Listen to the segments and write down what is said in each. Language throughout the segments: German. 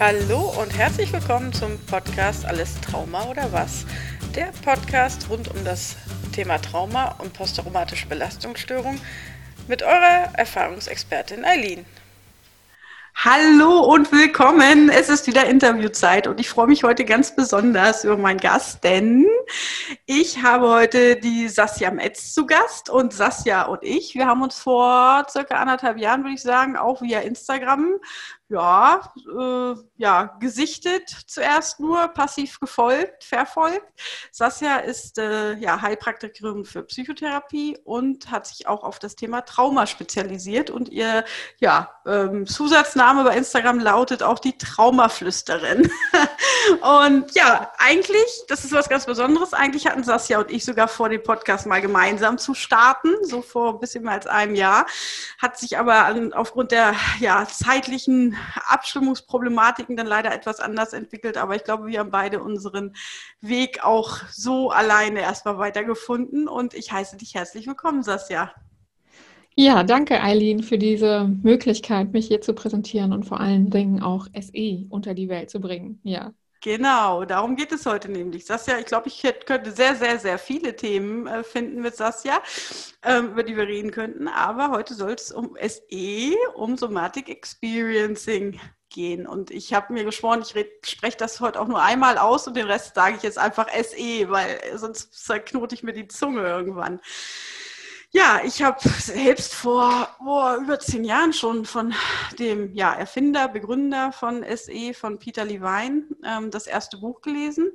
Hallo und herzlich willkommen zum Podcast Alles Trauma oder was? Der Podcast rund um das Thema Trauma und posttraumatische Belastungsstörung mit eurer Erfahrungsexpertin Eileen. Hallo und willkommen. Es ist wieder Interviewzeit und ich freue mich heute ganz besonders über meinen Gast, denn ich habe heute die Sasja Metz zu Gast und Sasja und ich, wir haben uns vor circa anderthalb Jahren, würde ich sagen, auch via Instagram ja, äh, ja, gesichtet zuerst nur, passiv gefolgt, verfolgt. Sasja ist äh, ja, Heilpraktikerin für Psychotherapie und hat sich auch auf das Thema Trauma spezialisiert und ihr ja, ähm, Zusatzname bei Instagram lautet auch die Traumaflüsterin. und ja, eigentlich, das ist was ganz Besonderes, eigentlich hatten Sasja und ich sogar vor, den Podcast mal gemeinsam zu starten, so vor ein bisschen mehr als einem Jahr, hat sich aber an, aufgrund der ja, zeitlichen Abstimmungsproblematiken dann leider etwas anders entwickelt. Aber ich glaube, wir haben beide unseren Weg auch so alleine erstmal weitergefunden. Und ich heiße dich herzlich willkommen, Sasja. Ja, danke, Eileen, für diese Möglichkeit, mich hier zu präsentieren und vor allen Dingen auch SE unter die Welt zu bringen. Ja. Genau, darum geht es heute nämlich. Sasja, ich glaube, ich könnte sehr, sehr, sehr viele Themen äh, finden mit Sasja, äh, über die wir reden könnten. Aber heute soll es um SE, um Somatic Experiencing gehen. Und ich habe mir geschworen, ich spreche das heute auch nur einmal aus und den Rest sage ich jetzt einfach SE, weil sonst zerknote ich mir die Zunge irgendwann. Ja, ich habe selbst vor oh, über zehn Jahren schon von dem ja, Erfinder, Begründer von SE, von Peter Levine, ähm, das erste Buch gelesen,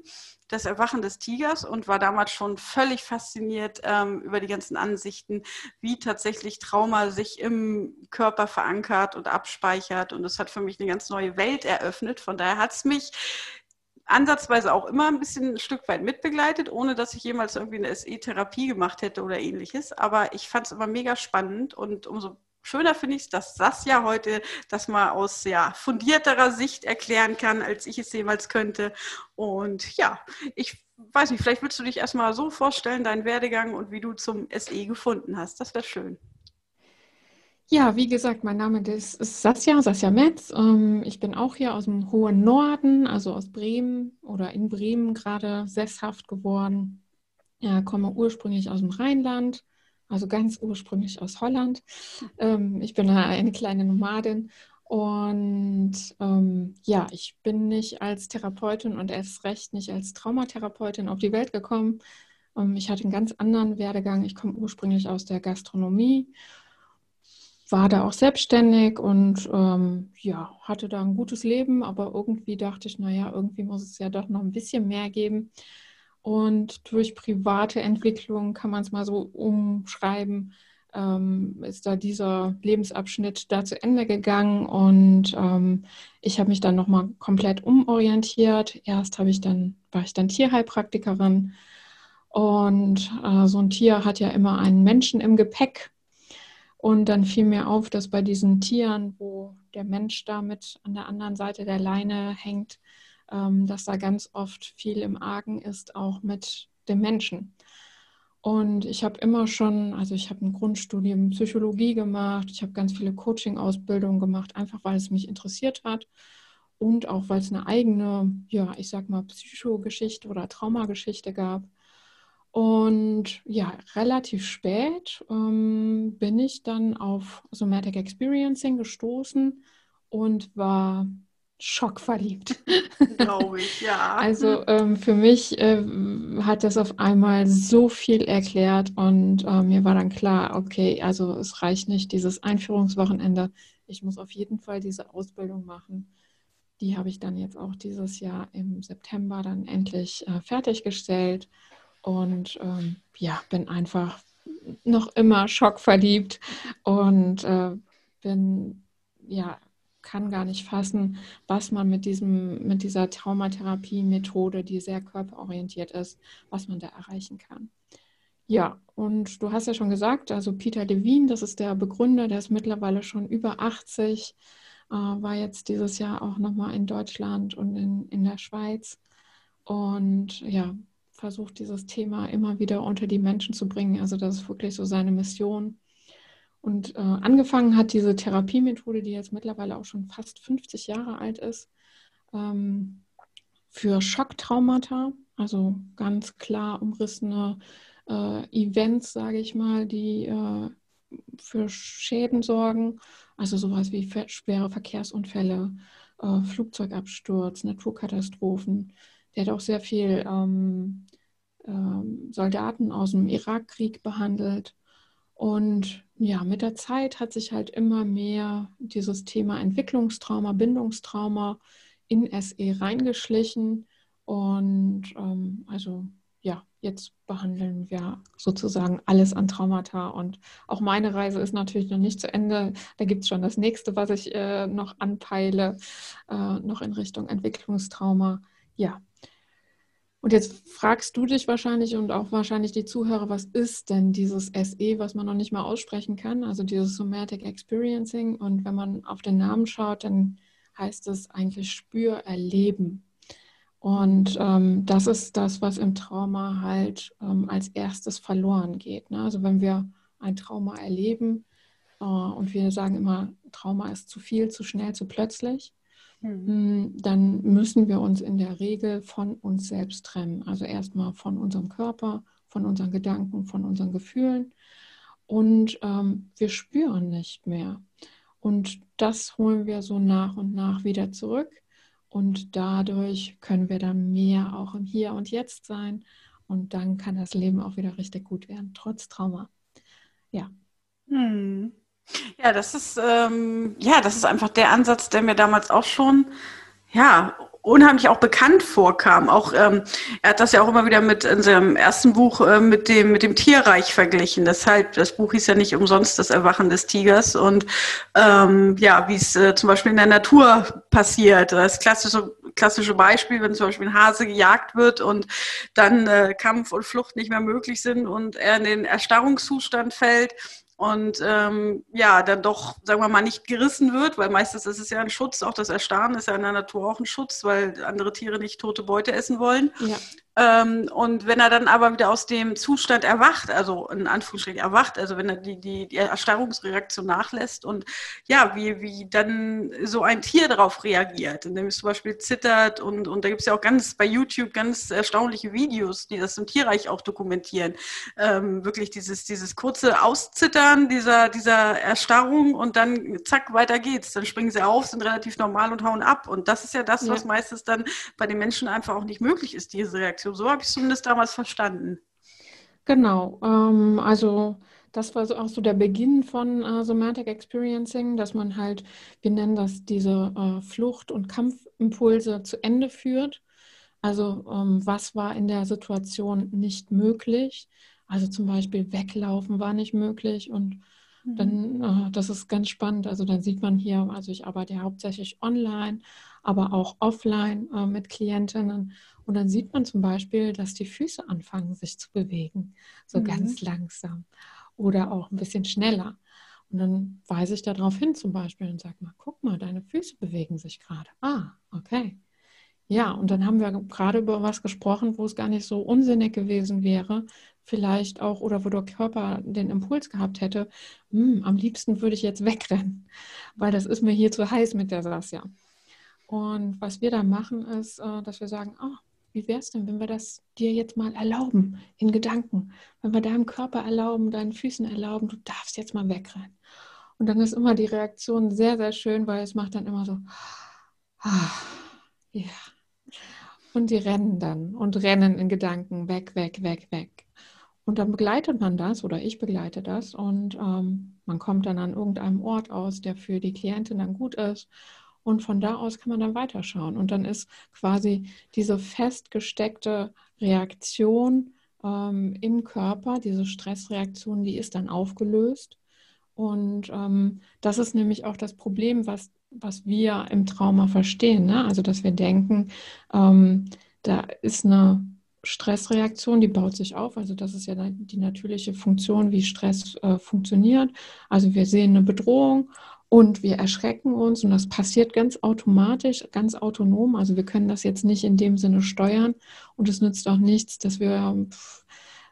Das Erwachen des Tigers, und war damals schon völlig fasziniert ähm, über die ganzen Ansichten, wie tatsächlich Trauma sich im Körper verankert und abspeichert. Und das hat für mich eine ganz neue Welt eröffnet. Von daher hat es mich ansatzweise auch immer ein bisschen ein Stück weit mitbegleitet, ohne dass ich jemals irgendwie eine SE-Therapie gemacht hätte oder ähnliches. Aber ich fand es immer mega spannend und umso schöner finde ich es, dass Sasja heute das mal aus ja, fundierterer Sicht erklären kann, als ich es jemals könnte. Und ja, ich weiß nicht, vielleicht willst du dich erstmal so vorstellen, deinen Werdegang und wie du zum SE gefunden hast. Das wäre schön. Ja, wie gesagt, mein Name ist, Sasja, Sasja Metz. Ähm, ich bin auch hier aus dem hohen Norden, also aus Bremen oder in Bremen gerade sesshaft geworden. Ja, komme ursprünglich aus dem Rheinland, also ganz ursprünglich aus Holland. Ähm, ich bin eine kleine Nomadin und ähm, ja, ich bin nicht als Therapeutin und erst recht nicht als Traumatherapeutin auf die Welt gekommen. Ich hatte einen ganz anderen Werdegang. Ich komme ursprünglich aus der Gastronomie war da auch selbstständig und ähm, ja, hatte da ein gutes Leben, aber irgendwie dachte ich, naja, irgendwie muss es ja doch noch ein bisschen mehr geben. Und durch private Entwicklung kann man es mal so umschreiben, ähm, ist da dieser Lebensabschnitt da zu Ende gegangen und ähm, ich habe mich dann nochmal komplett umorientiert. Erst ich dann, war ich dann Tierheilpraktikerin und äh, so ein Tier hat ja immer einen Menschen im Gepäck und dann fiel mir auf, dass bei diesen Tieren, wo der Mensch damit an der anderen Seite der Leine hängt, ähm, dass da ganz oft viel im Argen ist, auch mit dem Menschen. Und ich habe immer schon, also ich habe ein Grundstudium Psychologie gemacht, ich habe ganz viele Coaching-Ausbildungen gemacht, einfach weil es mich interessiert hat und auch weil es eine eigene, ja, ich sag mal, Psychogeschichte oder Traumageschichte gab. Und ja, relativ spät ähm, bin ich dann auf Somatic Experiencing gestoßen und war schockverliebt. Glaube ich, ja. Also ähm, für mich äh, hat das auf einmal so viel erklärt und äh, mir war dann klar, okay, also es reicht nicht dieses Einführungswochenende. Ich muss auf jeden Fall diese Ausbildung machen. Die habe ich dann jetzt auch dieses Jahr im September dann endlich äh, fertiggestellt und ähm, ja, bin einfach noch immer schockverliebt und äh, bin, ja, kann gar nicht fassen, was man mit, diesem, mit dieser Traumatherapie-Methode, die sehr körperorientiert ist, was man da erreichen kann. Ja, und du hast ja schon gesagt, also Peter Levine, das ist der Begründer, der ist mittlerweile schon über 80, äh, war jetzt dieses Jahr auch nochmal in Deutschland und in, in der Schweiz. Und ja, versucht, dieses Thema immer wieder unter die Menschen zu bringen. Also das ist wirklich so seine Mission. Und äh, angefangen hat diese Therapiemethode, die jetzt mittlerweile auch schon fast 50 Jahre alt ist, ähm, für Schocktraumata, also ganz klar umrissene äh, Events, sage ich mal, die äh, für Schäden sorgen, also sowas wie schwere Verkehrsunfälle, äh, Flugzeugabsturz, Naturkatastrophen. Der hat auch sehr viel ähm, Soldaten aus dem Irakkrieg behandelt. Und ja, mit der Zeit hat sich halt immer mehr dieses Thema Entwicklungstrauma, Bindungstrauma in SE reingeschlichen. Und ähm, also ja, jetzt behandeln wir sozusagen alles an Traumata. Und auch meine Reise ist natürlich noch nicht zu Ende. Da gibt es schon das nächste, was ich äh, noch anpeile, äh, noch in Richtung Entwicklungstrauma. Ja. Und jetzt fragst du dich wahrscheinlich und auch wahrscheinlich die Zuhörer, was ist denn dieses SE, was man noch nicht mal aussprechen kann, also dieses Somatic Experiencing. Und wenn man auf den Namen schaut, dann heißt es eigentlich Spür, Erleben. Und ähm, das ist das, was im Trauma halt ähm, als erstes verloren geht. Ne? Also wenn wir ein Trauma erleben äh, und wir sagen immer, Trauma ist zu viel, zu schnell, zu plötzlich, mhm. dann müssen wir uns in der Regel von uns selbst trennen. Also erstmal von unserem Körper, von unseren Gedanken, von unseren Gefühlen. Und ähm, wir spüren nicht mehr. Und das holen wir so nach und nach wieder zurück. Und dadurch können wir dann mehr auch im Hier und Jetzt sein. Und dann kann das Leben auch wieder richtig gut werden, trotz Trauma. Ja. Hm. Ja, das ist ähm, ja, das ist einfach der Ansatz, der mir damals auch schon ja unheimlich auch bekannt vorkam. Auch ähm, er hat das ja auch immer wieder mit in seinem ersten Buch äh, mit dem mit dem Tierreich verglichen. Deshalb das Buch hieß ja nicht umsonst das Erwachen des Tigers und ähm, ja, wie es äh, zum Beispiel in der Natur passiert. Das klassische klassische Beispiel, wenn zum Beispiel ein Hase gejagt wird und dann äh, Kampf und Flucht nicht mehr möglich sind und er in den Erstarrungszustand fällt und ähm, ja, dann doch, sagen wir mal, nicht gerissen wird, weil meistens ist es ja ein Schutz, auch das Erstarren ist ja in der Natur auch ein Schutz, weil andere Tiere nicht tote Beute essen wollen. Ja. Ähm, und wenn er dann aber wieder aus dem Zustand erwacht, also in Anführungsstrichen erwacht, also wenn er die, die, die Erstarrungsreaktion nachlässt und ja, wie, wie dann so ein Tier darauf reagiert, indem es zum Beispiel zittert und, und da gibt es ja auch ganz bei YouTube ganz erstaunliche Videos, die das im Tierreich auch dokumentieren. Ähm, wirklich dieses, dieses kurze Auszittern dieser, dieser Erstarrung und dann zack, weiter geht's. Dann springen sie auf, sind relativ normal und hauen ab. Und das ist ja das, ja. was meistens dann bei den Menschen einfach auch nicht möglich ist, diese Reaktion. Reaktion. So habe ich es zumindest damals verstanden. Genau, ähm, also das war so auch so der Beginn von äh, Somatic Experiencing, dass man halt, wir nennen das diese äh, Flucht- und Kampfimpulse zu Ende führt. Also ähm, was war in der Situation nicht möglich? Also zum Beispiel weglaufen war nicht möglich und mhm. dann, äh, das ist ganz spannend. Also dann sieht man hier, also ich arbeite ja hauptsächlich online, aber auch offline äh, mit Klientinnen und dann sieht man zum Beispiel, dass die Füße anfangen, sich zu bewegen, so mhm. ganz langsam oder auch ein bisschen schneller. Und dann weise ich darauf hin zum Beispiel und sage mal, guck mal, deine Füße bewegen sich gerade. Ah, okay. Ja, und dann haben wir gerade über was gesprochen, wo es gar nicht so unsinnig gewesen wäre, vielleicht auch, oder wo der Körper den Impuls gehabt hätte, hm, am liebsten würde ich jetzt wegrennen, weil das ist mir hier zu heiß mit der Sasja. Und was wir da machen, ist, äh, dass wir sagen, oh, wie wäre es denn, wenn wir das dir jetzt mal erlauben, in Gedanken? Wenn wir deinem Körper erlauben, deinen Füßen erlauben, du darfst jetzt mal wegrennen. Und dann ist immer die Reaktion sehr, sehr schön, weil es macht dann immer so, ah, ja. Und die rennen dann und rennen in Gedanken weg, weg, weg, weg. Und dann begleitet man das oder ich begleite das und ähm, man kommt dann an irgendeinem Ort aus, der für die Klientin dann gut ist und von da aus kann man dann weiterschauen. Und dann ist quasi diese festgesteckte Reaktion ähm, im Körper, diese Stressreaktion, die ist dann aufgelöst. Und ähm, das ist nämlich auch das Problem, was, was wir im Trauma verstehen. Ne? Also, dass wir denken, ähm, da ist eine Stressreaktion, die baut sich auf. Also das ist ja die natürliche Funktion, wie Stress äh, funktioniert. Also wir sehen eine Bedrohung und wir erschrecken uns und das passiert ganz automatisch, ganz autonom. Also wir können das jetzt nicht in dem Sinne steuern und es nützt auch nichts, dass wir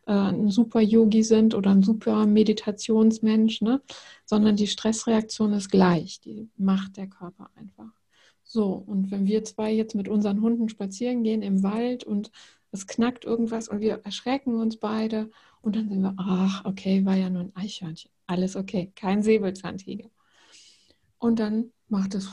äh, ein super Yogi sind oder ein super Meditationsmensch, ne? sondern die Stressreaktion ist gleich, die macht der Körper einfach. So, und wenn wir zwei jetzt mit unseren Hunden spazieren gehen im Wald und es knackt irgendwas und wir erschrecken uns beide und dann sind wir, ach, okay, war ja nur ein Eichhörnchen. Alles okay, kein Säbelzahntiger. Und dann macht es,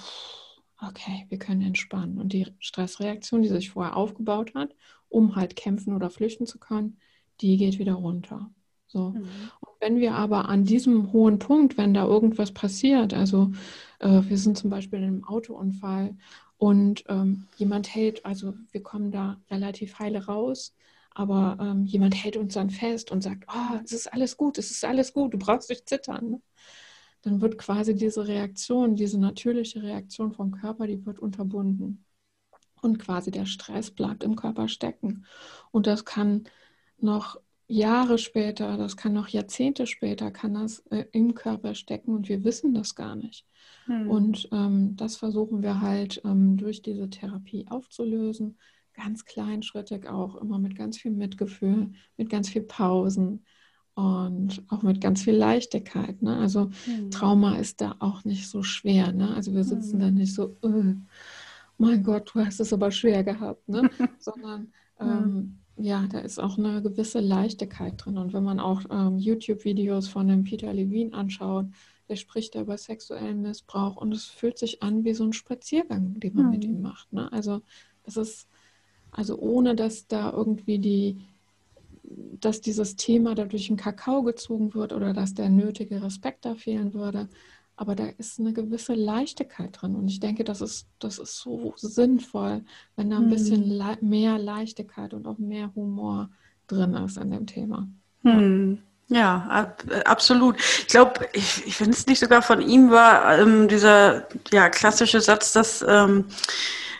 okay, wir können entspannen. Und die Stressreaktion, die sich vorher aufgebaut hat, um halt kämpfen oder flüchten zu können, die geht wieder runter. So. Mhm. Und wenn wir aber an diesem hohen Punkt, wenn da irgendwas passiert, also äh, wir sind zum Beispiel in einem Autounfall und ähm, jemand hält, also wir kommen da relativ heile raus, aber ähm, jemand hält uns dann fest und sagt, oh, es ist alles gut, es ist alles gut, du brauchst nicht zittern. Ne? Dann wird quasi diese Reaktion, diese natürliche Reaktion vom Körper, die wird unterbunden. Und quasi der Stress bleibt im Körper stecken. Und das kann noch Jahre später, das kann noch Jahrzehnte später, kann das äh, im Körper stecken und wir wissen das gar nicht. Hm. Und ähm, das versuchen wir halt ähm, durch diese Therapie aufzulösen, ganz kleinschrittig auch, immer mit ganz viel Mitgefühl, mit ganz viel Pausen und auch mit ganz viel Leichtigkeit. Ne? Also hm. Trauma ist da auch nicht so schwer. Ne? Also wir sitzen hm. da nicht so, oh, mein Gott, du hast es aber schwer gehabt, ne? sondern ähm, ja, da ist auch eine gewisse Leichtigkeit drin. Und wenn man auch ähm, YouTube-Videos von dem Peter Levine anschaut, der spricht da über sexuellen Missbrauch und es fühlt sich an wie so ein Spaziergang, den man mhm. mit ihm macht. Ne? Also es ist, also ohne dass da irgendwie die, dass dieses Thema dadurch in Kakao gezogen wird oder dass der nötige Respekt da fehlen würde, aber da ist eine gewisse Leichtigkeit drin. Und ich denke, das ist, das ist so sinnvoll, wenn da ein mhm. bisschen le mehr Leichtigkeit und auch mehr Humor drin ist in dem Thema. Mhm. Ja, ab, absolut. Ich glaube, ich, ich finde es nicht sogar von ihm war ähm, dieser ja, klassische Satz, dass ähm,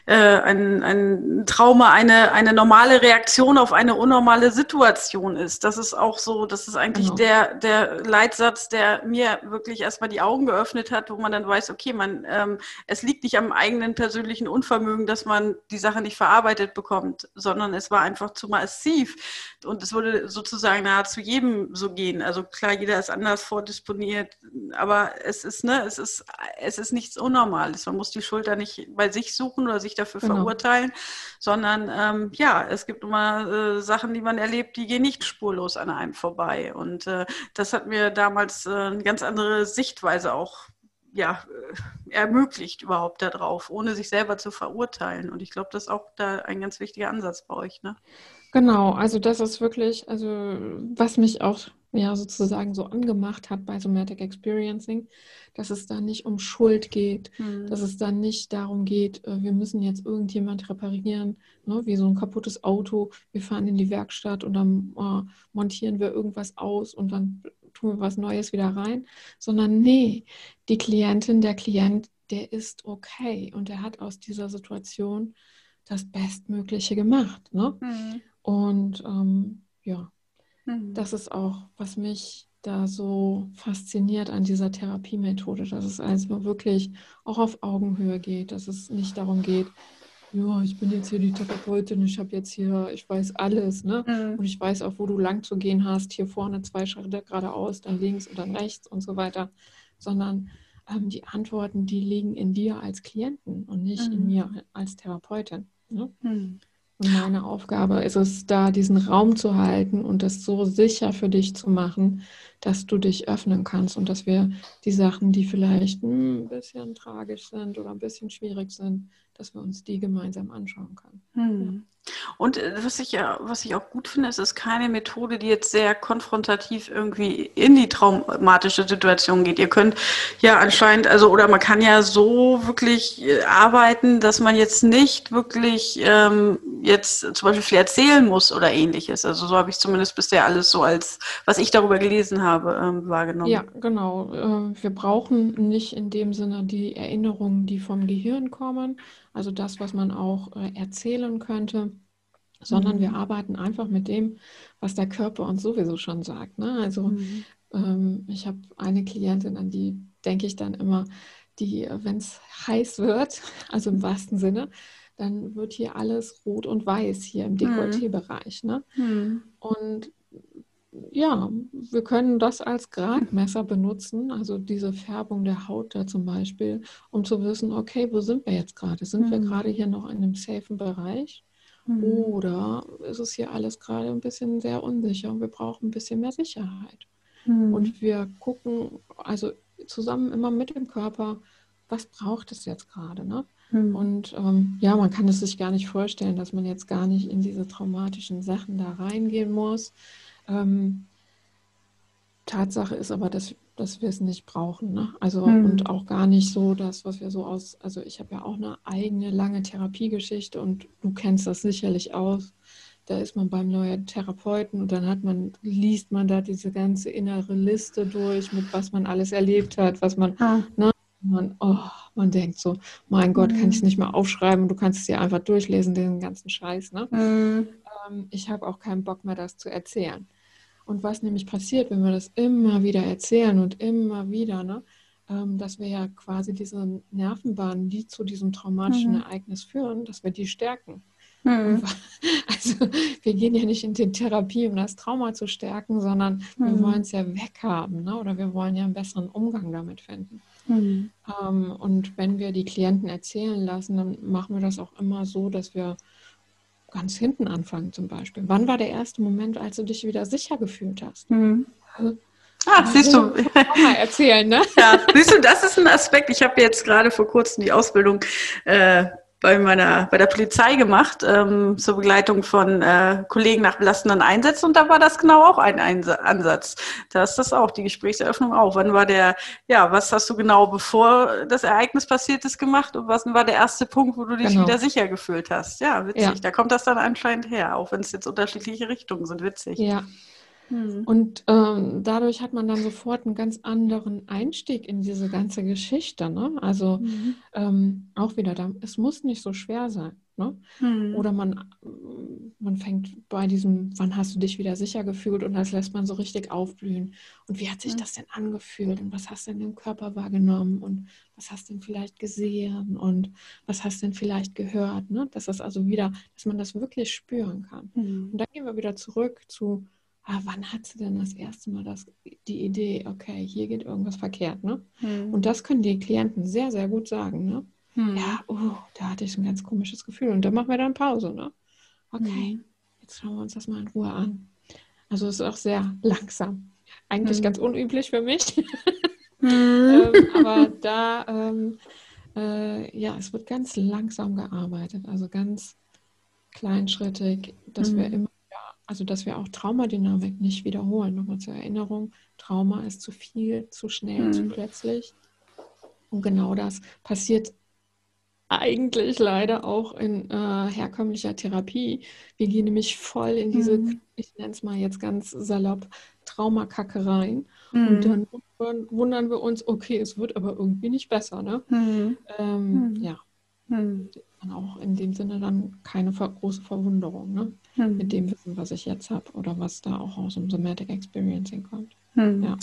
äh, ein, ein Trauma eine, eine normale Reaktion auf eine unnormale Situation ist. Das ist auch so, das ist eigentlich genau. der, der Leitsatz, der mir wirklich erstmal die Augen geöffnet hat, wo man dann weiß, okay, man, ähm, es liegt nicht am eigenen persönlichen Unvermögen, dass man die Sache nicht verarbeitet bekommt, sondern es war einfach zu massiv. Und es würde sozusagen nahezu jedem so gehen. Also klar, jeder ist anders vordisponiert, aber es ist, ne, es ist, es ist nichts Unnormales. Man muss die Schulter nicht bei sich suchen oder sich dafür genau. verurteilen, sondern ähm, ja, es gibt immer äh, Sachen, die man erlebt, die gehen nicht spurlos an einem vorbei. Und äh, das hat mir damals äh, eine ganz andere Sichtweise auch ja, äh, ermöglicht überhaupt darauf, ohne sich selber zu verurteilen. Und ich glaube, das ist auch da ein ganz wichtiger Ansatz bei euch. Ne? Genau, also das ist wirklich, also was mich auch ja sozusagen so angemacht hat bei Somatic Experiencing, dass es da nicht um Schuld geht, mhm. dass es da nicht darum geht, äh, wir müssen jetzt irgendjemand reparieren, ne, wie so ein kaputtes Auto, wir fahren in die Werkstatt und dann äh, montieren wir irgendwas aus und dann tun wir was Neues wieder rein, sondern nee, die Klientin, der Klient, der ist okay und er hat aus dieser Situation das Bestmögliche gemacht. Ne? Mhm. Und ähm, ja, mhm. das ist auch, was mich da so fasziniert an dieser Therapiemethode, dass es also wirklich auch auf Augenhöhe geht, dass es nicht darum geht, ja, ich bin jetzt hier die Therapeutin, ich habe jetzt hier, ich weiß alles, ne? Mhm. Und ich weiß auch, wo du lang zu gehen hast, hier vorne zwei Schritte geradeaus, dann links und dann rechts und so weiter, sondern ähm, die Antworten, die liegen in dir als Klienten und nicht mhm. in mir als Therapeutin. Ne? Mhm. Und meine Aufgabe ist es, da diesen Raum zu halten und das so sicher für dich zu machen, dass du dich öffnen kannst und dass wir die Sachen, die vielleicht hm, ein bisschen tragisch sind oder ein bisschen schwierig sind, dass wir uns die gemeinsam anschauen können. Hm. Und äh, was ich ja, was ich auch gut finde, es ist keine Methode, die jetzt sehr konfrontativ irgendwie in die traumatische Situation geht. Ihr könnt ja anscheinend, also oder man kann ja so wirklich äh, arbeiten, dass man jetzt nicht wirklich ähm, jetzt zum Beispiel viel erzählen muss oder ähnliches. Also so habe ich zumindest bisher alles so als, was ich darüber gelesen habe, ähm, wahrgenommen. Ja, genau. Ähm, wir brauchen nicht in dem Sinne die Erinnerungen, die vom Gehirn kommen, also das, was man auch äh, erzählen könnte sondern mhm. wir arbeiten einfach mit dem, was der Körper uns sowieso schon sagt. Ne? Also mhm. ähm, ich habe eine Klientin, an die denke ich dann immer, die, wenn es heiß wird, also im wahrsten Sinne, dann wird hier alles rot und weiß hier im mhm. Dekolleté-Bereich. Ne? Mhm. Und ja, wir können das als Gradmesser benutzen, also diese Färbung der Haut da zum Beispiel, um zu wissen, okay, wo sind wir jetzt gerade? Sind mhm. wir gerade hier noch in einem safen Bereich? Mhm. Oder ist es hier alles gerade ein bisschen sehr unsicher und wir brauchen ein bisschen mehr Sicherheit? Mhm. Und wir gucken also zusammen immer mit dem Körper, was braucht es jetzt gerade? Ne? Mhm. Und ähm, ja, man kann es sich gar nicht vorstellen, dass man jetzt gar nicht in diese traumatischen Sachen da reingehen muss. Ähm, Tatsache ist aber, dass, dass wir es nicht brauchen. Ne? Also mhm. und auch gar nicht so das, was wir so aus, also ich habe ja auch eine eigene lange Therapiegeschichte und du kennst das sicherlich aus. Da ist man beim neuen Therapeuten und dann hat man, liest man da diese ganze innere Liste durch, mit was man alles erlebt hat, was man, ah. ne, man, oh, man denkt so, mein Gott, kann ich es mhm. nicht mal aufschreiben, du kannst es ja einfach durchlesen, den ganzen Scheiß. Ne? Mhm. Ähm, ich habe auch keinen Bock mehr, das zu erzählen. Und was nämlich passiert, wenn wir das immer wieder erzählen und immer wieder, ne, ähm, dass wir ja quasi diese Nervenbahnen, die zu diesem traumatischen mhm. Ereignis führen, dass wir die stärken. Mhm. Also wir gehen ja nicht in die Therapie, um das Trauma zu stärken, sondern mhm. wir wollen es ja weghaben ne? oder wir wollen ja einen besseren Umgang damit finden. Mhm. Ähm, und wenn wir die Klienten erzählen lassen, dann machen wir das auch immer so, dass wir ganz hinten anfangen zum Beispiel. Wann war der erste Moment, als du dich wieder sicher gefühlt hast? Mhm. Ah, siehst du. Mal erzählen, ne? Ja, siehst du, das ist ein Aspekt. Ich habe jetzt gerade vor kurzem die Ausbildung äh, bei meiner bei der Polizei gemacht ähm, zur Begleitung von äh, Kollegen nach belastenden Einsätzen und da war das genau auch ein Einsa Ansatz. Da ist das auch die Gesprächseröffnung auch. Wann war der ja was hast du genau bevor das Ereignis passiert ist gemacht und was war der erste Punkt, wo du dich genau. wieder sicher gefühlt hast? Ja, witzig. Ja. Da kommt das dann anscheinend her, auch wenn es jetzt unterschiedliche Richtungen sind. Witzig. Ja, hm. Und ähm, dadurch hat man dann sofort einen ganz anderen Einstieg in diese ganze Geschichte. Ne? Also mhm. ähm, auch wieder, da, es muss nicht so schwer sein. Ne? Mhm. Oder man, man fängt bei diesem, wann hast du dich wieder sicher gefühlt und das lässt man so richtig aufblühen. Und wie hat sich mhm. das denn angefühlt und was hast du denn im Körper wahrgenommen und was hast du denn vielleicht gesehen und was hast du denn vielleicht gehört? Ne? Dass das also wieder, dass man das wirklich spüren kann. Mhm. Und dann gehen wir wieder zurück zu, ah, wann hat sie denn das erste Mal das, die Idee, okay, hier geht irgendwas verkehrt, ne? Hm. Und das können die Klienten sehr, sehr gut sagen, ne? Hm. Ja, oh, da hatte ich ein ganz komisches Gefühl und dann machen wir dann Pause, ne? Okay, hm. jetzt schauen wir uns das mal in Ruhe an. Also es ist auch sehr langsam. Eigentlich hm. ganz unüblich für mich. Hm. ähm, aber da, ähm, äh, ja, es wird ganz langsam gearbeitet, also ganz kleinschrittig, dass wir hm. immer also dass wir auch Traumadynamik nicht wiederholen. Nochmal zur Erinnerung, Trauma ist zu viel, zu schnell, mhm. zu plötzlich. Und genau das passiert eigentlich leider auch in äh, herkömmlicher Therapie. Wir gehen nämlich voll in diese, mhm. ich nenne es mal jetzt ganz salopp, Traumakacke rein. Mhm. Und dann wundern wir uns, okay, es wird aber irgendwie nicht besser. Ne? Mhm. Ähm, mhm. Ja. Mhm. Auch in dem Sinne dann keine große Verwunderung. Ne? hm. mit dem Wissen, was ich jetzt habe oder was da auch aus dem Somatic Experiencing kommt. Hm. Ja.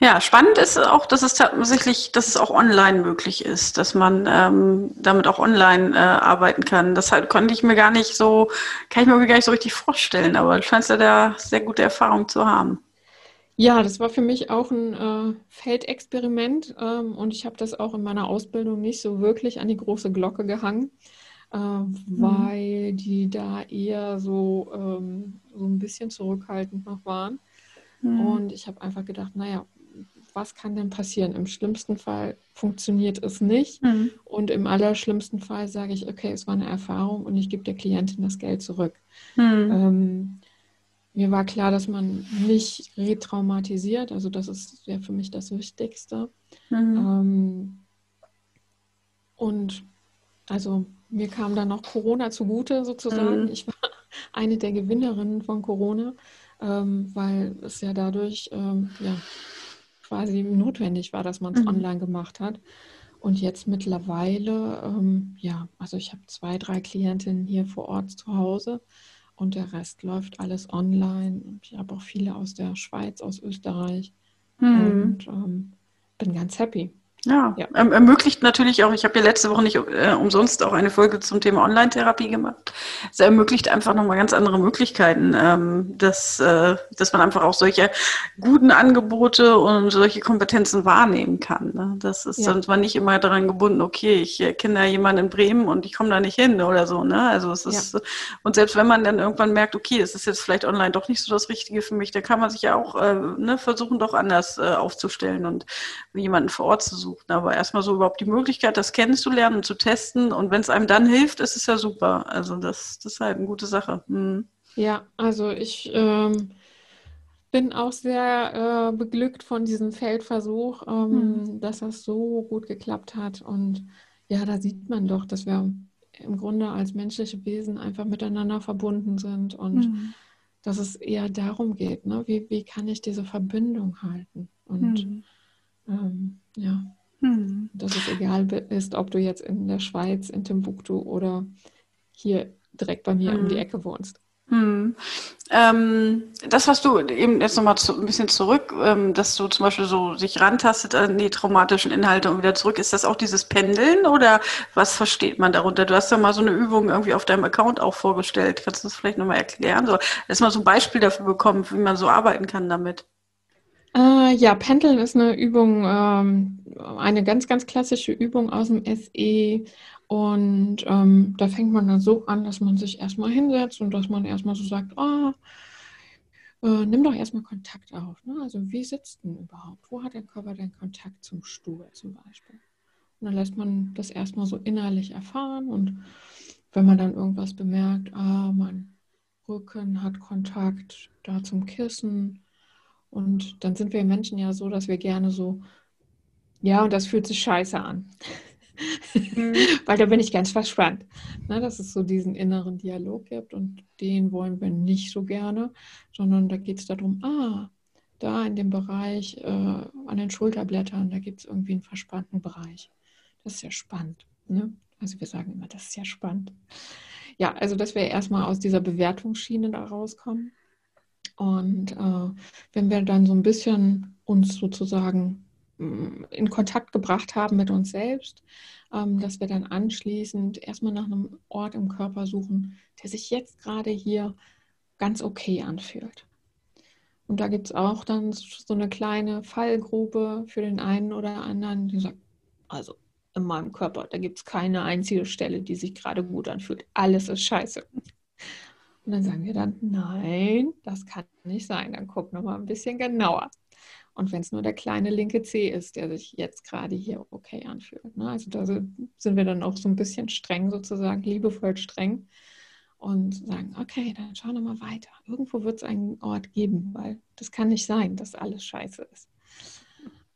ja. spannend ist auch, dass es tatsächlich, dass es auch online möglich ist, dass man ähm, damit auch online äh, arbeiten kann. Das halt, konnte ich mir gar nicht so, kann ich mir gar nicht so richtig vorstellen, aber du scheinst ja da sehr gute Erfahrung zu haben. Ja, das war für mich auch ein äh, Feldexperiment ähm, und ich habe das auch in meiner Ausbildung nicht so wirklich an die große Glocke gehangen äh, mhm. weil die da eher so, ähm, so ein bisschen zurückhaltend noch waren. Mhm. Und ich habe einfach gedacht, naja, was kann denn passieren? Im schlimmsten Fall funktioniert es nicht. Mhm. Und im allerschlimmsten Fall sage ich, okay, es war eine Erfahrung und ich gebe der Klientin das Geld zurück. Mhm. Ähm, mir war klar, dass man nicht retraumatisiert, also das ist ja für mich das Wichtigste. Mhm. Ähm, und also mir kam dann noch Corona zugute sozusagen. Mhm. Ich war eine der Gewinnerinnen von Corona, ähm, weil es ja dadurch ähm, ja, quasi notwendig war, dass man es mhm. online gemacht hat. Und jetzt mittlerweile, ähm, ja, also ich habe zwei, drei Klientinnen hier vor Ort zu Hause und der Rest läuft alles online. Ich habe auch viele aus der Schweiz, aus Österreich mhm. und ähm, bin ganz happy. Ja, ja. Ähm, ermöglicht natürlich auch, ich habe ja letzte Woche nicht äh, umsonst auch eine Folge zum Thema Online-Therapie gemacht. Es ermöglicht einfach nochmal ganz andere Möglichkeiten, ähm, dass, äh, dass man einfach auch solche guten Angebote und solche Kompetenzen wahrnehmen kann. Ne? Das ist ja. dann zwar nicht immer daran gebunden, okay, ich äh, kenne da jemanden in Bremen und ich komme da nicht hin oder so. Ne? Also es ist, ja. und selbst wenn man dann irgendwann merkt, okay, es ist jetzt vielleicht online doch nicht so das Richtige für mich, dann kann man sich ja auch äh, ne, versuchen, doch anders äh, aufzustellen und jemanden vor Ort zu suchen suchen. Aber erstmal so überhaupt die Möglichkeit, das kennenzulernen und zu testen. Und wenn es einem dann hilft, ist es ja super. Also das, das ist halt eine gute Sache. Mhm. Ja, also ich ähm, bin auch sehr äh, beglückt von diesem Feldversuch, ähm, mhm. dass das so gut geklappt hat. Und ja, da sieht man doch, dass wir im Grunde als menschliche Wesen einfach miteinander verbunden sind und mhm. dass es eher darum geht, ne? wie, wie kann ich diese Verbindung halten? Und mhm. ähm, ja. Hm. Dass es egal ist, ob du jetzt in der Schweiz, in Timbuktu oder hier direkt bei mir hm. um die hm. Ecke wohnst. Hm. Ähm, das, was du eben jetzt nochmal zu, ein bisschen zurück, ähm, dass du zum Beispiel so sich rantastet an die traumatischen Inhalte und wieder zurück, ist das auch dieses Pendeln oder was versteht man darunter? Du hast ja mal so eine Übung irgendwie auf deinem Account auch vorgestellt. Kannst du das vielleicht nochmal erklären? So, erstmal so ein Beispiel dafür bekommen, wie man so arbeiten kann damit. Äh, ja, Pendeln ist eine Übung, ähm, eine ganz, ganz klassische Übung aus dem SE. Und ähm, da fängt man dann so an, dass man sich erstmal hinsetzt und dass man erstmal so sagt, oh, äh, nimm doch erstmal Kontakt auf. Ne? Also wie sitzt denn überhaupt? Wo hat der Körper den Kontakt zum Stuhl zum Beispiel? Und dann lässt man das erstmal so innerlich erfahren und wenn man dann irgendwas bemerkt, ah, mein Rücken hat Kontakt da zum Kissen, und dann sind wir Menschen ja so, dass wir gerne so, ja, und das fühlt sich scheiße an. Mhm. Weil da bin ich ganz verspannt. Na, dass es so diesen inneren Dialog gibt und den wollen wir nicht so gerne, sondern da geht es darum, ah, da in dem Bereich äh, an den Schulterblättern, da gibt es irgendwie einen verspannten Bereich. Das ist ja spannend. Ne? Also wir sagen immer, das ist ja spannend. Ja, also dass wir erstmal aus dieser Bewertungsschiene da rauskommen und äh, wenn wir dann so ein bisschen uns sozusagen mm, in Kontakt gebracht haben mit uns selbst, ähm, dass wir dann anschließend erstmal nach einem Ort im Körper suchen, der sich jetzt gerade hier ganz okay anfühlt. Und da gibt es auch dann so eine kleine Fallgrube für den einen oder anderen, die sagt, also in meinem Körper, da gibt es keine einzige Stelle, die sich gerade gut anfühlt. Alles ist scheiße. Und dann sagen wir dann, nein, das kann nicht sein. Dann guck noch mal ein bisschen genauer. Und wenn es nur der kleine linke C ist, der sich jetzt gerade hier okay anfühlt. Ne? Also da sind wir dann auch so ein bisschen streng sozusagen, liebevoll streng und sagen, okay, dann schau noch mal weiter. Irgendwo wird es einen Ort geben, weil das kann nicht sein, dass alles scheiße ist.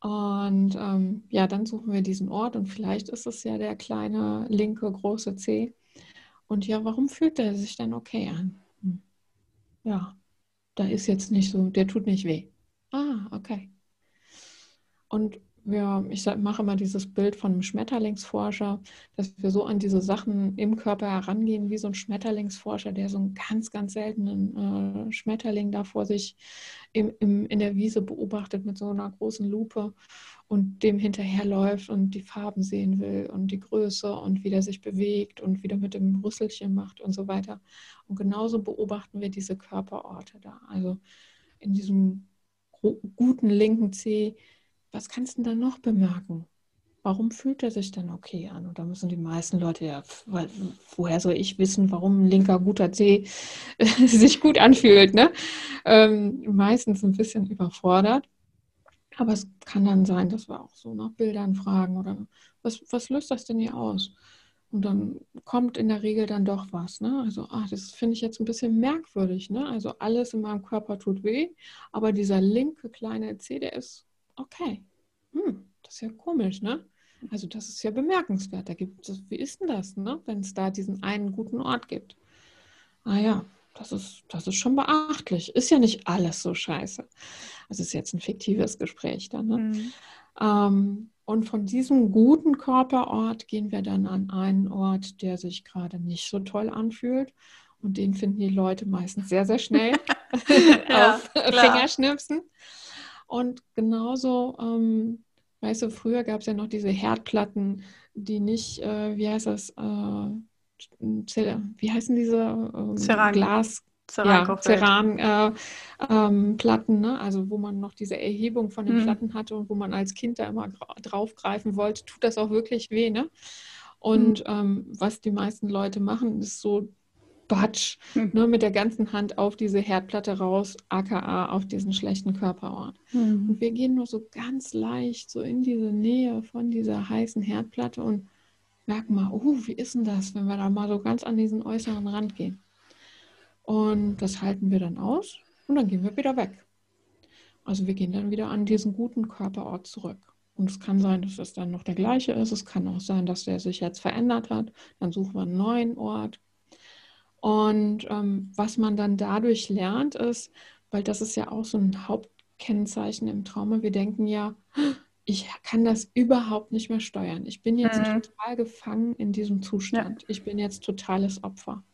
Und ähm, ja, dann suchen wir diesen Ort und vielleicht ist es ja der kleine linke große C und ja, warum fühlt er sich dann okay an? Hm. Ja, da ist jetzt nicht so, der tut nicht weh. Ah, okay. Und ja, ich mache immer dieses Bild von einem Schmetterlingsforscher, dass wir so an diese Sachen im Körper herangehen, wie so ein Schmetterlingsforscher, der so einen ganz, ganz seltenen äh, Schmetterling da vor sich im, im, in der Wiese beobachtet mit so einer großen Lupe und dem hinterherläuft und die Farben sehen will und die Größe und wie der sich bewegt und wieder mit dem Rüsselchen macht und so weiter. Und genauso beobachten wir diese Körperorte da. Also in diesem guten linken Zeh, was kannst du denn da noch bemerken? Warum fühlt er sich denn okay an? Und da müssen die meisten Leute ja, woher soll ich wissen, warum ein linker guter Zeh sich gut anfühlt? Ne? Ähm, meistens ein bisschen überfordert. Aber es kann dann sein, dass wir auch so nach Bildern fragen oder was, was löst das denn hier aus? Und dann kommt in der Regel dann doch was. Ne? Also, ach, das finde ich jetzt ein bisschen merkwürdig. Ne? Also alles in meinem Körper tut weh, aber dieser linke kleine C, der ist okay. Hm, das ist ja komisch, ne? Also das ist ja bemerkenswert. Da gibt es, wie ist denn das, ne? wenn es da diesen einen guten Ort gibt? Ah ja, das ist, das ist schon beachtlich. Ist ja nicht alles so scheiße. Das ist jetzt ein fiktives Gespräch dann. Ne? Mhm. Ähm, und von diesem guten Körperort gehen wir dann an einen Ort, der sich gerade nicht so toll anfühlt. Und den finden die Leute meistens sehr, sehr schnell auf klar. Fingerschnipsen. Und genauso ähm, Weißt du, früher gab es ja noch diese Herdplatten, die nicht, äh, wie heißt das, äh, wie heißen diese ähm, Glas, Ceran, ja, Ceran äh, ähm, Platten, ne? also wo man noch diese Erhebung von den mhm. Platten hatte und wo man als Kind da immer draufgreifen wollte, tut das auch wirklich weh. Ne? Und mhm. ähm, was die meisten Leute machen, ist so Batsch, mhm. ne, mit der ganzen Hand auf diese Herdplatte raus, aka auf diesen schlechten Körperort. Mhm. Und wir gehen nur so ganz leicht so in diese Nähe von dieser heißen Herdplatte und merken mal, oh, wie ist denn das, wenn wir da mal so ganz an diesen äußeren Rand gehen. Und das halten wir dann aus und dann gehen wir wieder weg. Also wir gehen dann wieder an diesen guten Körperort zurück. Und es kann sein, dass es dann noch der gleiche ist. Es kann auch sein, dass der sich jetzt verändert hat. Dann suchen wir einen neuen Ort. Und ähm, was man dann dadurch lernt, ist, weil das ist ja auch so ein Hauptkennzeichen im Trauma, wir denken ja, ich kann das überhaupt nicht mehr steuern. Ich bin jetzt mhm. total gefangen in diesem Zustand. Ja. Ich bin jetzt totales Opfer.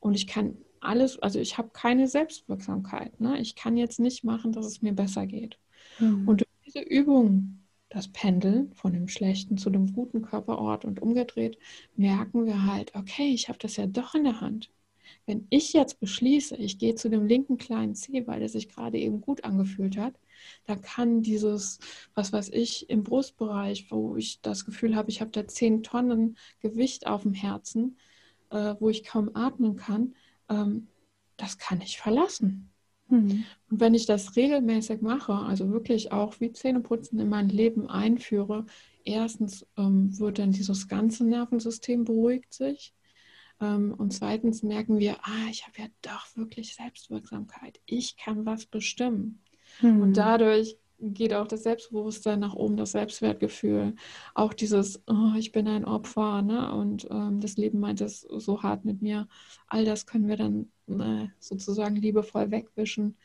Und ich kann alles, also ich habe keine Selbstwirksamkeit. Ne? Ich kann jetzt nicht machen, dass es mir besser geht. Mhm. Und durch diese Übung, das Pendeln von dem schlechten zu dem guten Körperort und umgedreht, merken wir halt, okay, ich habe das ja doch in der Hand. Wenn ich jetzt beschließe, ich gehe zu dem linken kleinen C, weil der sich gerade eben gut angefühlt hat, dann kann dieses, was weiß ich, im Brustbereich, wo ich das Gefühl habe, ich habe da zehn Tonnen Gewicht auf dem Herzen, äh, wo ich kaum atmen kann, ähm, das kann ich verlassen. Mhm. Und wenn ich das regelmäßig mache, also wirklich auch wie Zähneputzen in mein Leben einführe, erstens ähm, wird dann dieses ganze Nervensystem beruhigt sich. Ähm, und zweitens merken wir, ah, ich habe ja doch wirklich Selbstwirksamkeit. Ich kann was bestimmen. Mhm. Und dadurch geht auch das Selbstbewusstsein nach oben, das Selbstwertgefühl, auch dieses, oh, ich bin ein Opfer, ne? und ähm, das Leben meint es so hart mit mir. All das können wir dann sozusagen liebevoll wegwischen.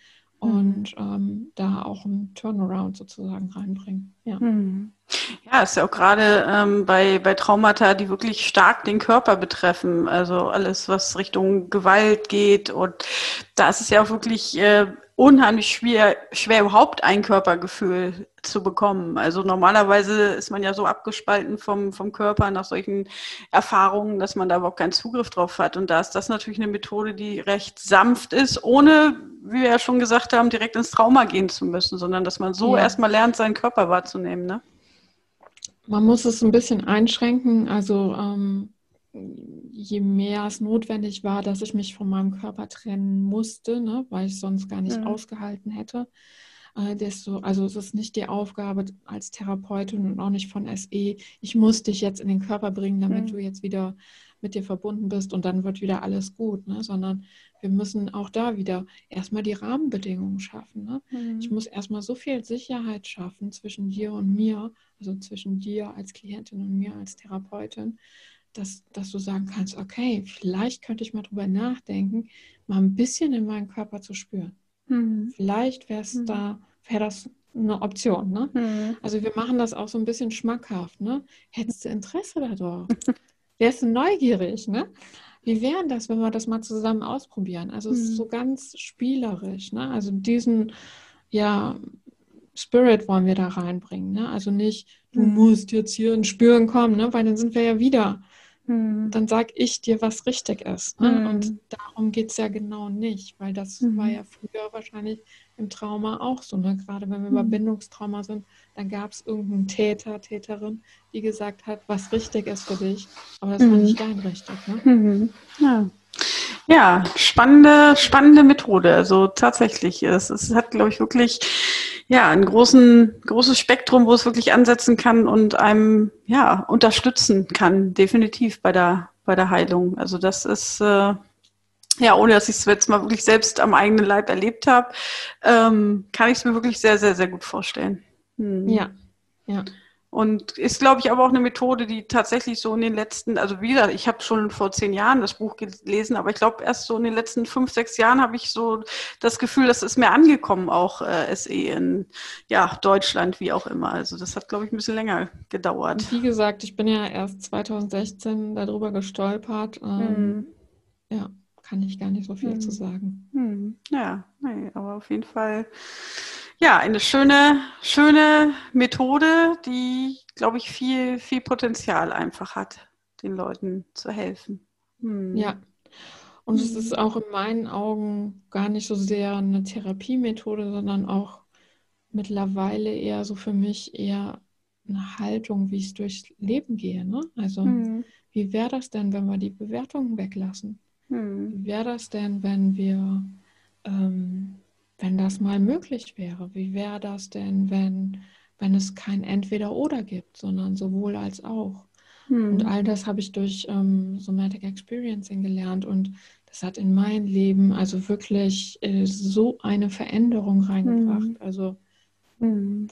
Und ähm, da auch einen Turnaround sozusagen reinbringen. Ja, mhm. ja ist ja auch gerade ähm, bei, bei Traumata, die wirklich stark den Körper betreffen, also alles, was Richtung Gewalt geht und da ist es ja auch wirklich äh, unheimlich schwer, schwer überhaupt ein Körpergefühl zu bekommen. Also normalerweise ist man ja so abgespalten vom, vom Körper nach solchen Erfahrungen, dass man da überhaupt keinen Zugriff drauf hat. Und da ist das natürlich eine Methode, die recht sanft ist, ohne, wie wir ja schon gesagt haben, direkt ins Trauma gehen zu müssen, sondern dass man so ja. erstmal lernt, seinen Körper wahrzunehmen. Ne? Man muss es ein bisschen einschränken. Also ähm, je mehr es notwendig war, dass ich mich von meinem Körper trennen musste, ne, weil ich sonst gar nicht mhm. ausgehalten hätte, äh, desto, also es ist nicht die Aufgabe als Therapeutin und auch nicht von SE, ich muss dich jetzt in den Körper bringen, damit mhm. du jetzt wieder mit dir verbunden bist und dann wird wieder alles gut, ne? sondern wir müssen auch da wieder erstmal die Rahmenbedingungen schaffen. Ne? Mhm. Ich muss erstmal so viel Sicherheit schaffen zwischen dir und mir, also zwischen dir als Klientin und mir als Therapeutin, dass, dass du sagen kannst, okay, vielleicht könnte ich mal drüber nachdenken, mal ein bisschen in meinen Körper zu spüren. Mhm. Vielleicht wäre es mhm. da, wäre das eine Option. Ne? Mhm. Also wir machen das auch so ein bisschen schmackhaft. Ne? Hättest du Interesse darauf? Wärst du neugierig? Ne? Wie wäre das, wenn wir das mal zusammen ausprobieren? Also es ist mhm. so ganz spielerisch. Ne? Also diesen, ja, Spirit wollen wir da reinbringen. Ne? Also nicht, du mhm. musst jetzt hier ins Spüren kommen, ne? weil dann sind wir ja wieder hm. dann sag ich dir, was richtig ist. Ne? Mhm. Und darum geht es ja genau nicht, weil das mhm. war ja früher wahrscheinlich im Trauma auch so. Ne? Gerade wenn wir mhm. über Bindungstrauma sind, dann gab es irgendeinen Täter, Täterin, die gesagt hat, was richtig ist für dich. Aber das war mhm. nicht dein richtig. Ne? Mhm. Ja. Ja, spannende, spannende Methode. Also tatsächlich, es, es hat, glaube ich, wirklich ja, ein großen, großes Spektrum, wo es wirklich ansetzen kann und einem ja unterstützen kann, definitiv bei der, bei der Heilung. Also das ist äh, ja, ohne dass ich es jetzt mal wirklich selbst am eigenen Leib erlebt habe, ähm, kann ich es mir wirklich sehr, sehr, sehr gut vorstellen. Hm. Ja, ja. Und ist, glaube ich, aber auch eine Methode, die tatsächlich so in den letzten, also wie gesagt, ich habe schon vor zehn Jahren das Buch gelesen, aber ich glaube, erst so in den letzten fünf, sechs Jahren habe ich so das Gefühl, das ist mir angekommen, auch äh, SE in ja, Deutschland, wie auch immer. Also das hat, glaube ich, ein bisschen länger gedauert. Wie gesagt, ich bin ja erst 2016 darüber gestolpert. Ähm, hm. Ja, kann ich gar nicht so viel hm. zu sagen. Hm. Ja, nee, aber auf jeden Fall ja, eine schöne, schöne Methode, die, glaube ich, viel, viel Potenzial einfach hat, den Leuten zu helfen. Hm. Ja. Und es ist auch in meinen Augen gar nicht so sehr eine Therapiemethode, sondern auch mittlerweile eher so für mich eher eine Haltung, wie ich durchs Leben gehe. Ne? Also, hm. wie wäre das denn, wenn wir die Bewertungen weglassen? Hm. Wie wäre das denn, wenn wir ähm, wenn das mal möglich wäre. Wie wäre das denn, wenn, wenn es kein Entweder-Oder gibt, sondern sowohl als auch? Hm. Und all das habe ich durch ähm, Somatic Experiencing gelernt und das hat in mein Leben also wirklich äh, so eine Veränderung reingebracht. Hm. Also hm.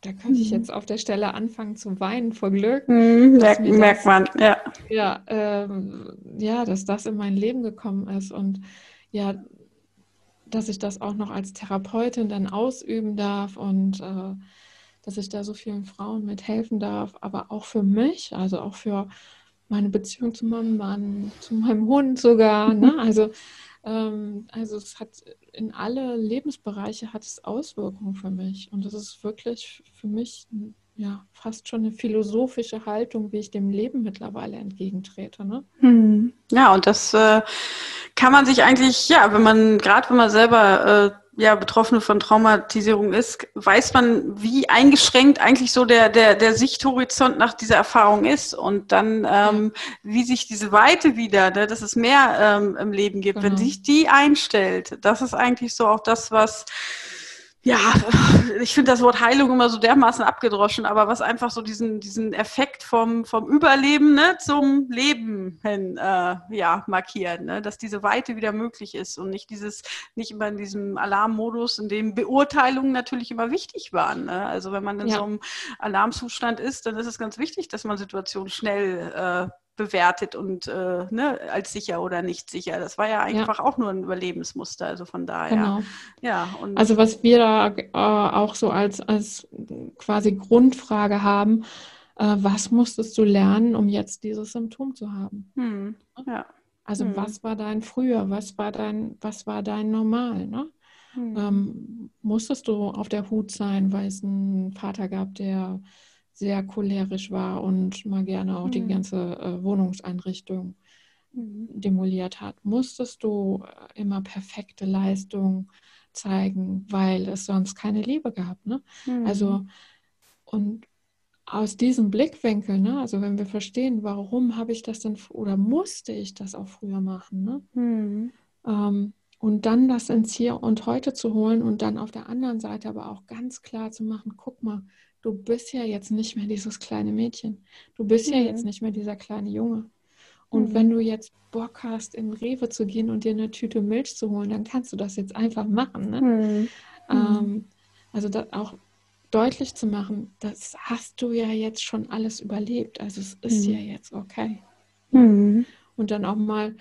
da könnte ich hm. jetzt auf der Stelle anfangen zu weinen vor Glück. Hm, merkt, das, merkt man, ja. Ja, ähm, ja, dass das in mein Leben gekommen ist und ja, dass ich das auch noch als Therapeutin dann ausüben darf und äh, dass ich da so vielen Frauen mithelfen darf, aber auch für mich, also auch für meine Beziehung zu meinem Mann, zu meinem Hund sogar. Ne? Also, ähm, also es hat in alle Lebensbereiche hat es Auswirkungen für mich und das ist wirklich für mich ja fast schon eine philosophische Haltung, wie ich dem Leben mittlerweile entgegentrete. Ne? Hm. Ja, und das äh, kann man sich eigentlich, ja, wenn man, gerade wenn man selber äh, ja, Betroffene von Traumatisierung ist, weiß man, wie eingeschränkt eigentlich so der, der, der Sichthorizont nach dieser Erfahrung ist und dann, ähm, wie sich diese Weite wieder, ne, dass es mehr ähm, im Leben gibt, genau. wenn sich die einstellt, das ist eigentlich so auch das, was ja, ich finde das Wort Heilung immer so dermaßen abgedroschen, aber was einfach so diesen, diesen Effekt vom, vom Überleben ne, zum Leben hin äh, ja, markiert, ne? dass diese Weite wieder möglich ist und nicht dieses, nicht immer in diesem Alarmmodus, in dem Beurteilungen natürlich immer wichtig waren. Ne? Also wenn man in ja. so einem Alarmzustand ist, dann ist es ganz wichtig, dass man Situationen schnell äh, bewertet und äh, ne, als sicher oder nicht sicher. Das war ja einfach ja. auch nur ein Überlebensmuster. Also von daher. Genau. Ja, also was wir da äh, auch so als, als quasi Grundfrage haben, äh, was musstest du lernen, um jetzt dieses Symptom zu haben? Hm. Ja. Also hm. was war dein früher, was war dein, was war dein Normal? Ne? Hm. Ähm, musstest du auf der Hut sein, weil es einen Vater gab, der sehr cholerisch war und mal gerne auch mhm. die ganze äh, Wohnungseinrichtung mhm. demoliert hat, musstest du äh, immer perfekte Leistung zeigen, weil es sonst keine Liebe gab. Ne? Mhm. Also und aus diesem Blickwinkel, ne, also wenn wir verstehen, warum habe ich das denn oder musste ich das auch früher machen, ne? Mhm. Ähm, und dann das ins Hier und Heute zu holen und dann auf der anderen Seite aber auch ganz klar zu machen, guck mal, du bist ja jetzt nicht mehr dieses kleine Mädchen. Du bist mhm. ja jetzt nicht mehr dieser kleine Junge. Und mhm. wenn du jetzt Bock hast, in Rewe zu gehen und dir eine Tüte Milch zu holen, dann kannst du das jetzt einfach machen. Ne? Mhm. Ähm, also auch deutlich zu machen, das hast du ja jetzt schon alles überlebt. Also es ist ja mhm. jetzt okay. Mhm. Und dann auch mal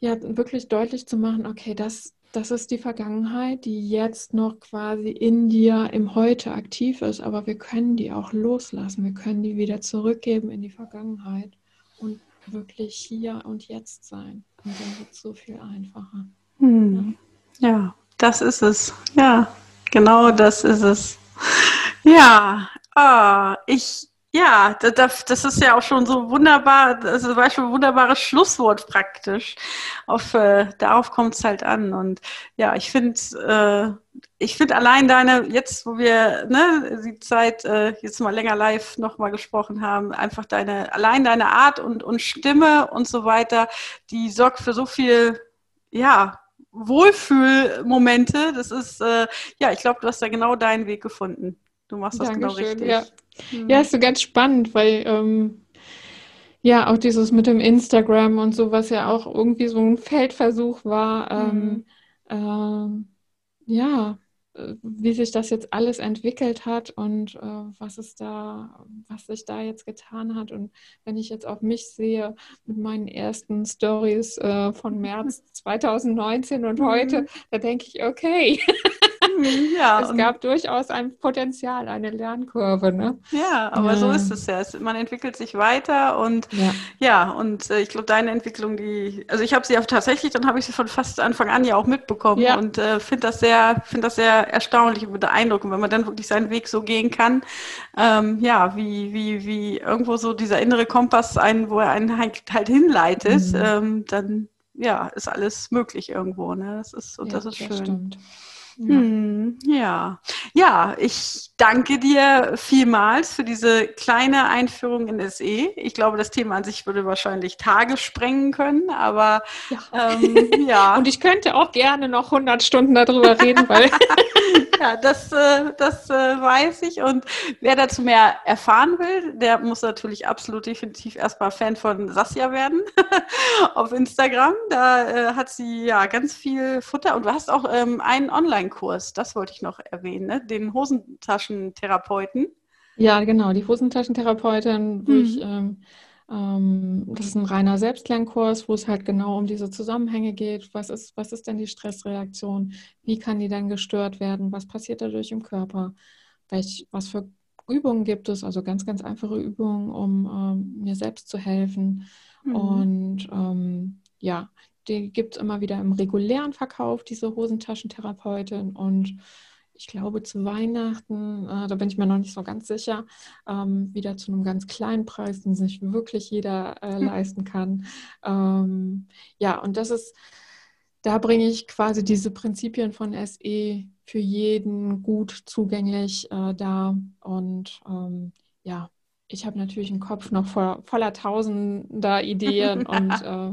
ja wirklich deutlich zu machen, okay, das das ist die Vergangenheit, die jetzt noch quasi in dir im Heute aktiv ist, aber wir können die auch loslassen. Wir können die wieder zurückgeben in die Vergangenheit und wirklich hier und jetzt sein. Und dann wird es so viel einfacher. Hm. Ja. ja, das ist es. Ja, genau das ist es. Ja, oh, ich ja, das, das ist ja auch schon so wunderbar, das war schon ein wunderbares Schlusswort praktisch. Auf, äh, darauf kommt es halt an. Und ja, ich finde, äh, ich finde allein deine, jetzt wo wir ne, die Zeit äh, jetzt mal länger live nochmal gesprochen haben, einfach deine, allein deine Art und, und Stimme und so weiter, die sorgt für so viel, ja, Wohlfühlmomente. Das ist, äh, ja, ich glaube, du hast da genau deinen Weg gefunden. Du machst das genau Dankeschön, genau richtig. Ja, mhm. ja ist so ganz spannend, weil ähm, ja auch dieses mit dem Instagram und so, was ja auch irgendwie so ein Feldversuch war. Mhm. ähm, ja, äh, wie sich das jetzt alles entwickelt hat und äh, was es da, was sich da jetzt getan hat. Und wenn ich jetzt auf mich sehe mit meinen ersten Stories äh, von März 2019 und mhm. heute, da denke ich, okay. ja, es gab durchaus ein Potenzial, eine Lernkurve. Ne? Ja, aber ja. so ist es ja. Man entwickelt sich weiter und ja, ja und äh, ich glaube, deine Entwicklung, die, also ich habe sie auch tatsächlich, dann habe ich sie von fast Anfang an ja auch mitbekommen ja. und äh, finde das sehr, finde das sehr erstaunlich und beeindruckend, wenn man dann wirklich seinen Weg so gehen kann. Ähm, ja, wie, wie, wie irgendwo so dieser innere Kompass einen, wo er einen halt, halt hinleitet, mhm. ähm, dann ja, ist alles möglich irgendwo. Ne? Das ist, und ja, das ist schön. Das stimmt. Ja. Hm, ja. ja, ich danke dir vielmals für diese kleine Einführung in SE. Ich glaube, das Thema an sich würde wahrscheinlich Tage sprengen können, aber ja. Ähm, ja. Und ich könnte auch gerne noch 100 Stunden darüber reden, weil ja, das, äh, das äh, weiß ich. Und wer dazu mehr erfahren will, der muss natürlich absolut definitiv erstmal Fan von Sasja werden auf Instagram. Da äh, hat sie ja ganz viel Futter und du hast auch ähm, einen Online-Kurs, das wollte ich noch erwähnen, ne? den Hosentaschentherapeuten. Ja, genau, die Hosentaschentherapeutin, wo mhm. ich ähm, das ist ein reiner Selbstlernkurs, wo es halt genau um diese Zusammenhänge geht. Was ist, was ist denn die Stressreaktion? Wie kann die dann gestört werden? Was passiert dadurch im Körper? Welch, was für Übungen gibt es? Also ganz, ganz einfache Übungen, um ähm, mir selbst zu helfen. Mhm. Und ähm, ja, die gibt es immer wieder im regulären Verkauf, diese Hosentaschentherapeutin. Und ich glaube, zu Weihnachten, äh, da bin ich mir noch nicht so ganz sicher, ähm, wieder zu einem ganz kleinen Preis, den sich wirklich jeder äh, hm. leisten kann. Ähm, ja, und das ist, da bringe ich quasi diese Prinzipien von SE für jeden gut zugänglich äh, da. Und ähm, ja, ich habe natürlich einen Kopf noch voller, voller tausender Ideen und äh,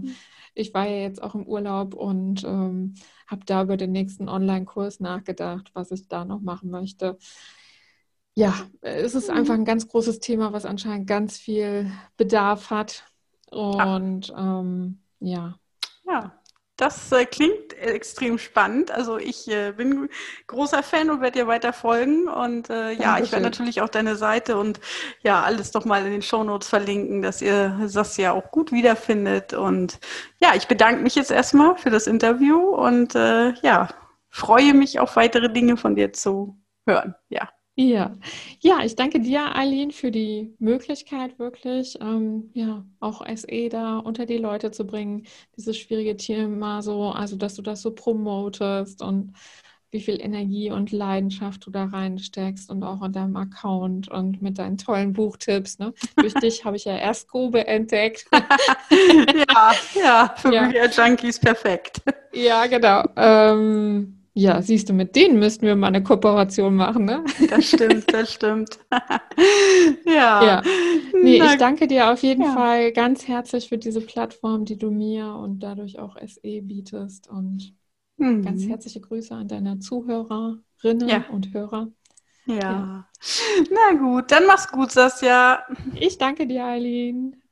ich war ja jetzt auch im Urlaub und ähm, habe da über den nächsten Online-Kurs nachgedacht, was ich da noch machen möchte. Ja, es ist einfach ein ganz großes Thema, was anscheinend ganz viel Bedarf hat. Und ja. Ähm, ja. Ja, das äh, klingt extrem spannend. Also ich äh, bin großer Fan und werde dir weiter folgen. Und äh, ja, ich werde natürlich auch deine Seite und ja, alles doch mal in den Shownotes verlinken, dass ihr das ja auch gut wiederfindet. Und ja, ich bedanke mich jetzt erstmal für das Interview und äh, ja, freue mich auf weitere Dinge von dir zu hören. Ja. Ja, ja, ich danke dir, Eileen, für die Möglichkeit, wirklich ähm, ja auch SE da unter die Leute zu bringen, dieses schwierige Thema so, also dass du das so promotest und wie viel Energie und Leidenschaft du da reinsteckst und auch in deinem Account und mit deinen tollen Buchtipps. Ne? Durch dich habe ich ja erst Grube entdeckt. ja, ja, für ja. Junkies perfekt. Ja, genau. Ähm, ja, siehst du, mit denen müssten wir mal eine Kooperation machen, ne? Das stimmt, das stimmt. ja. ja. Nee, ich danke dir auf jeden ja. Fall ganz herzlich für diese Plattform, die du mir und dadurch auch SE bietest. Und mhm. ganz herzliche Grüße an deine Zuhörerinnen ja. und Hörer. Ja. ja. Na gut, dann mach's gut, Sasja. Ich danke dir, Eileen.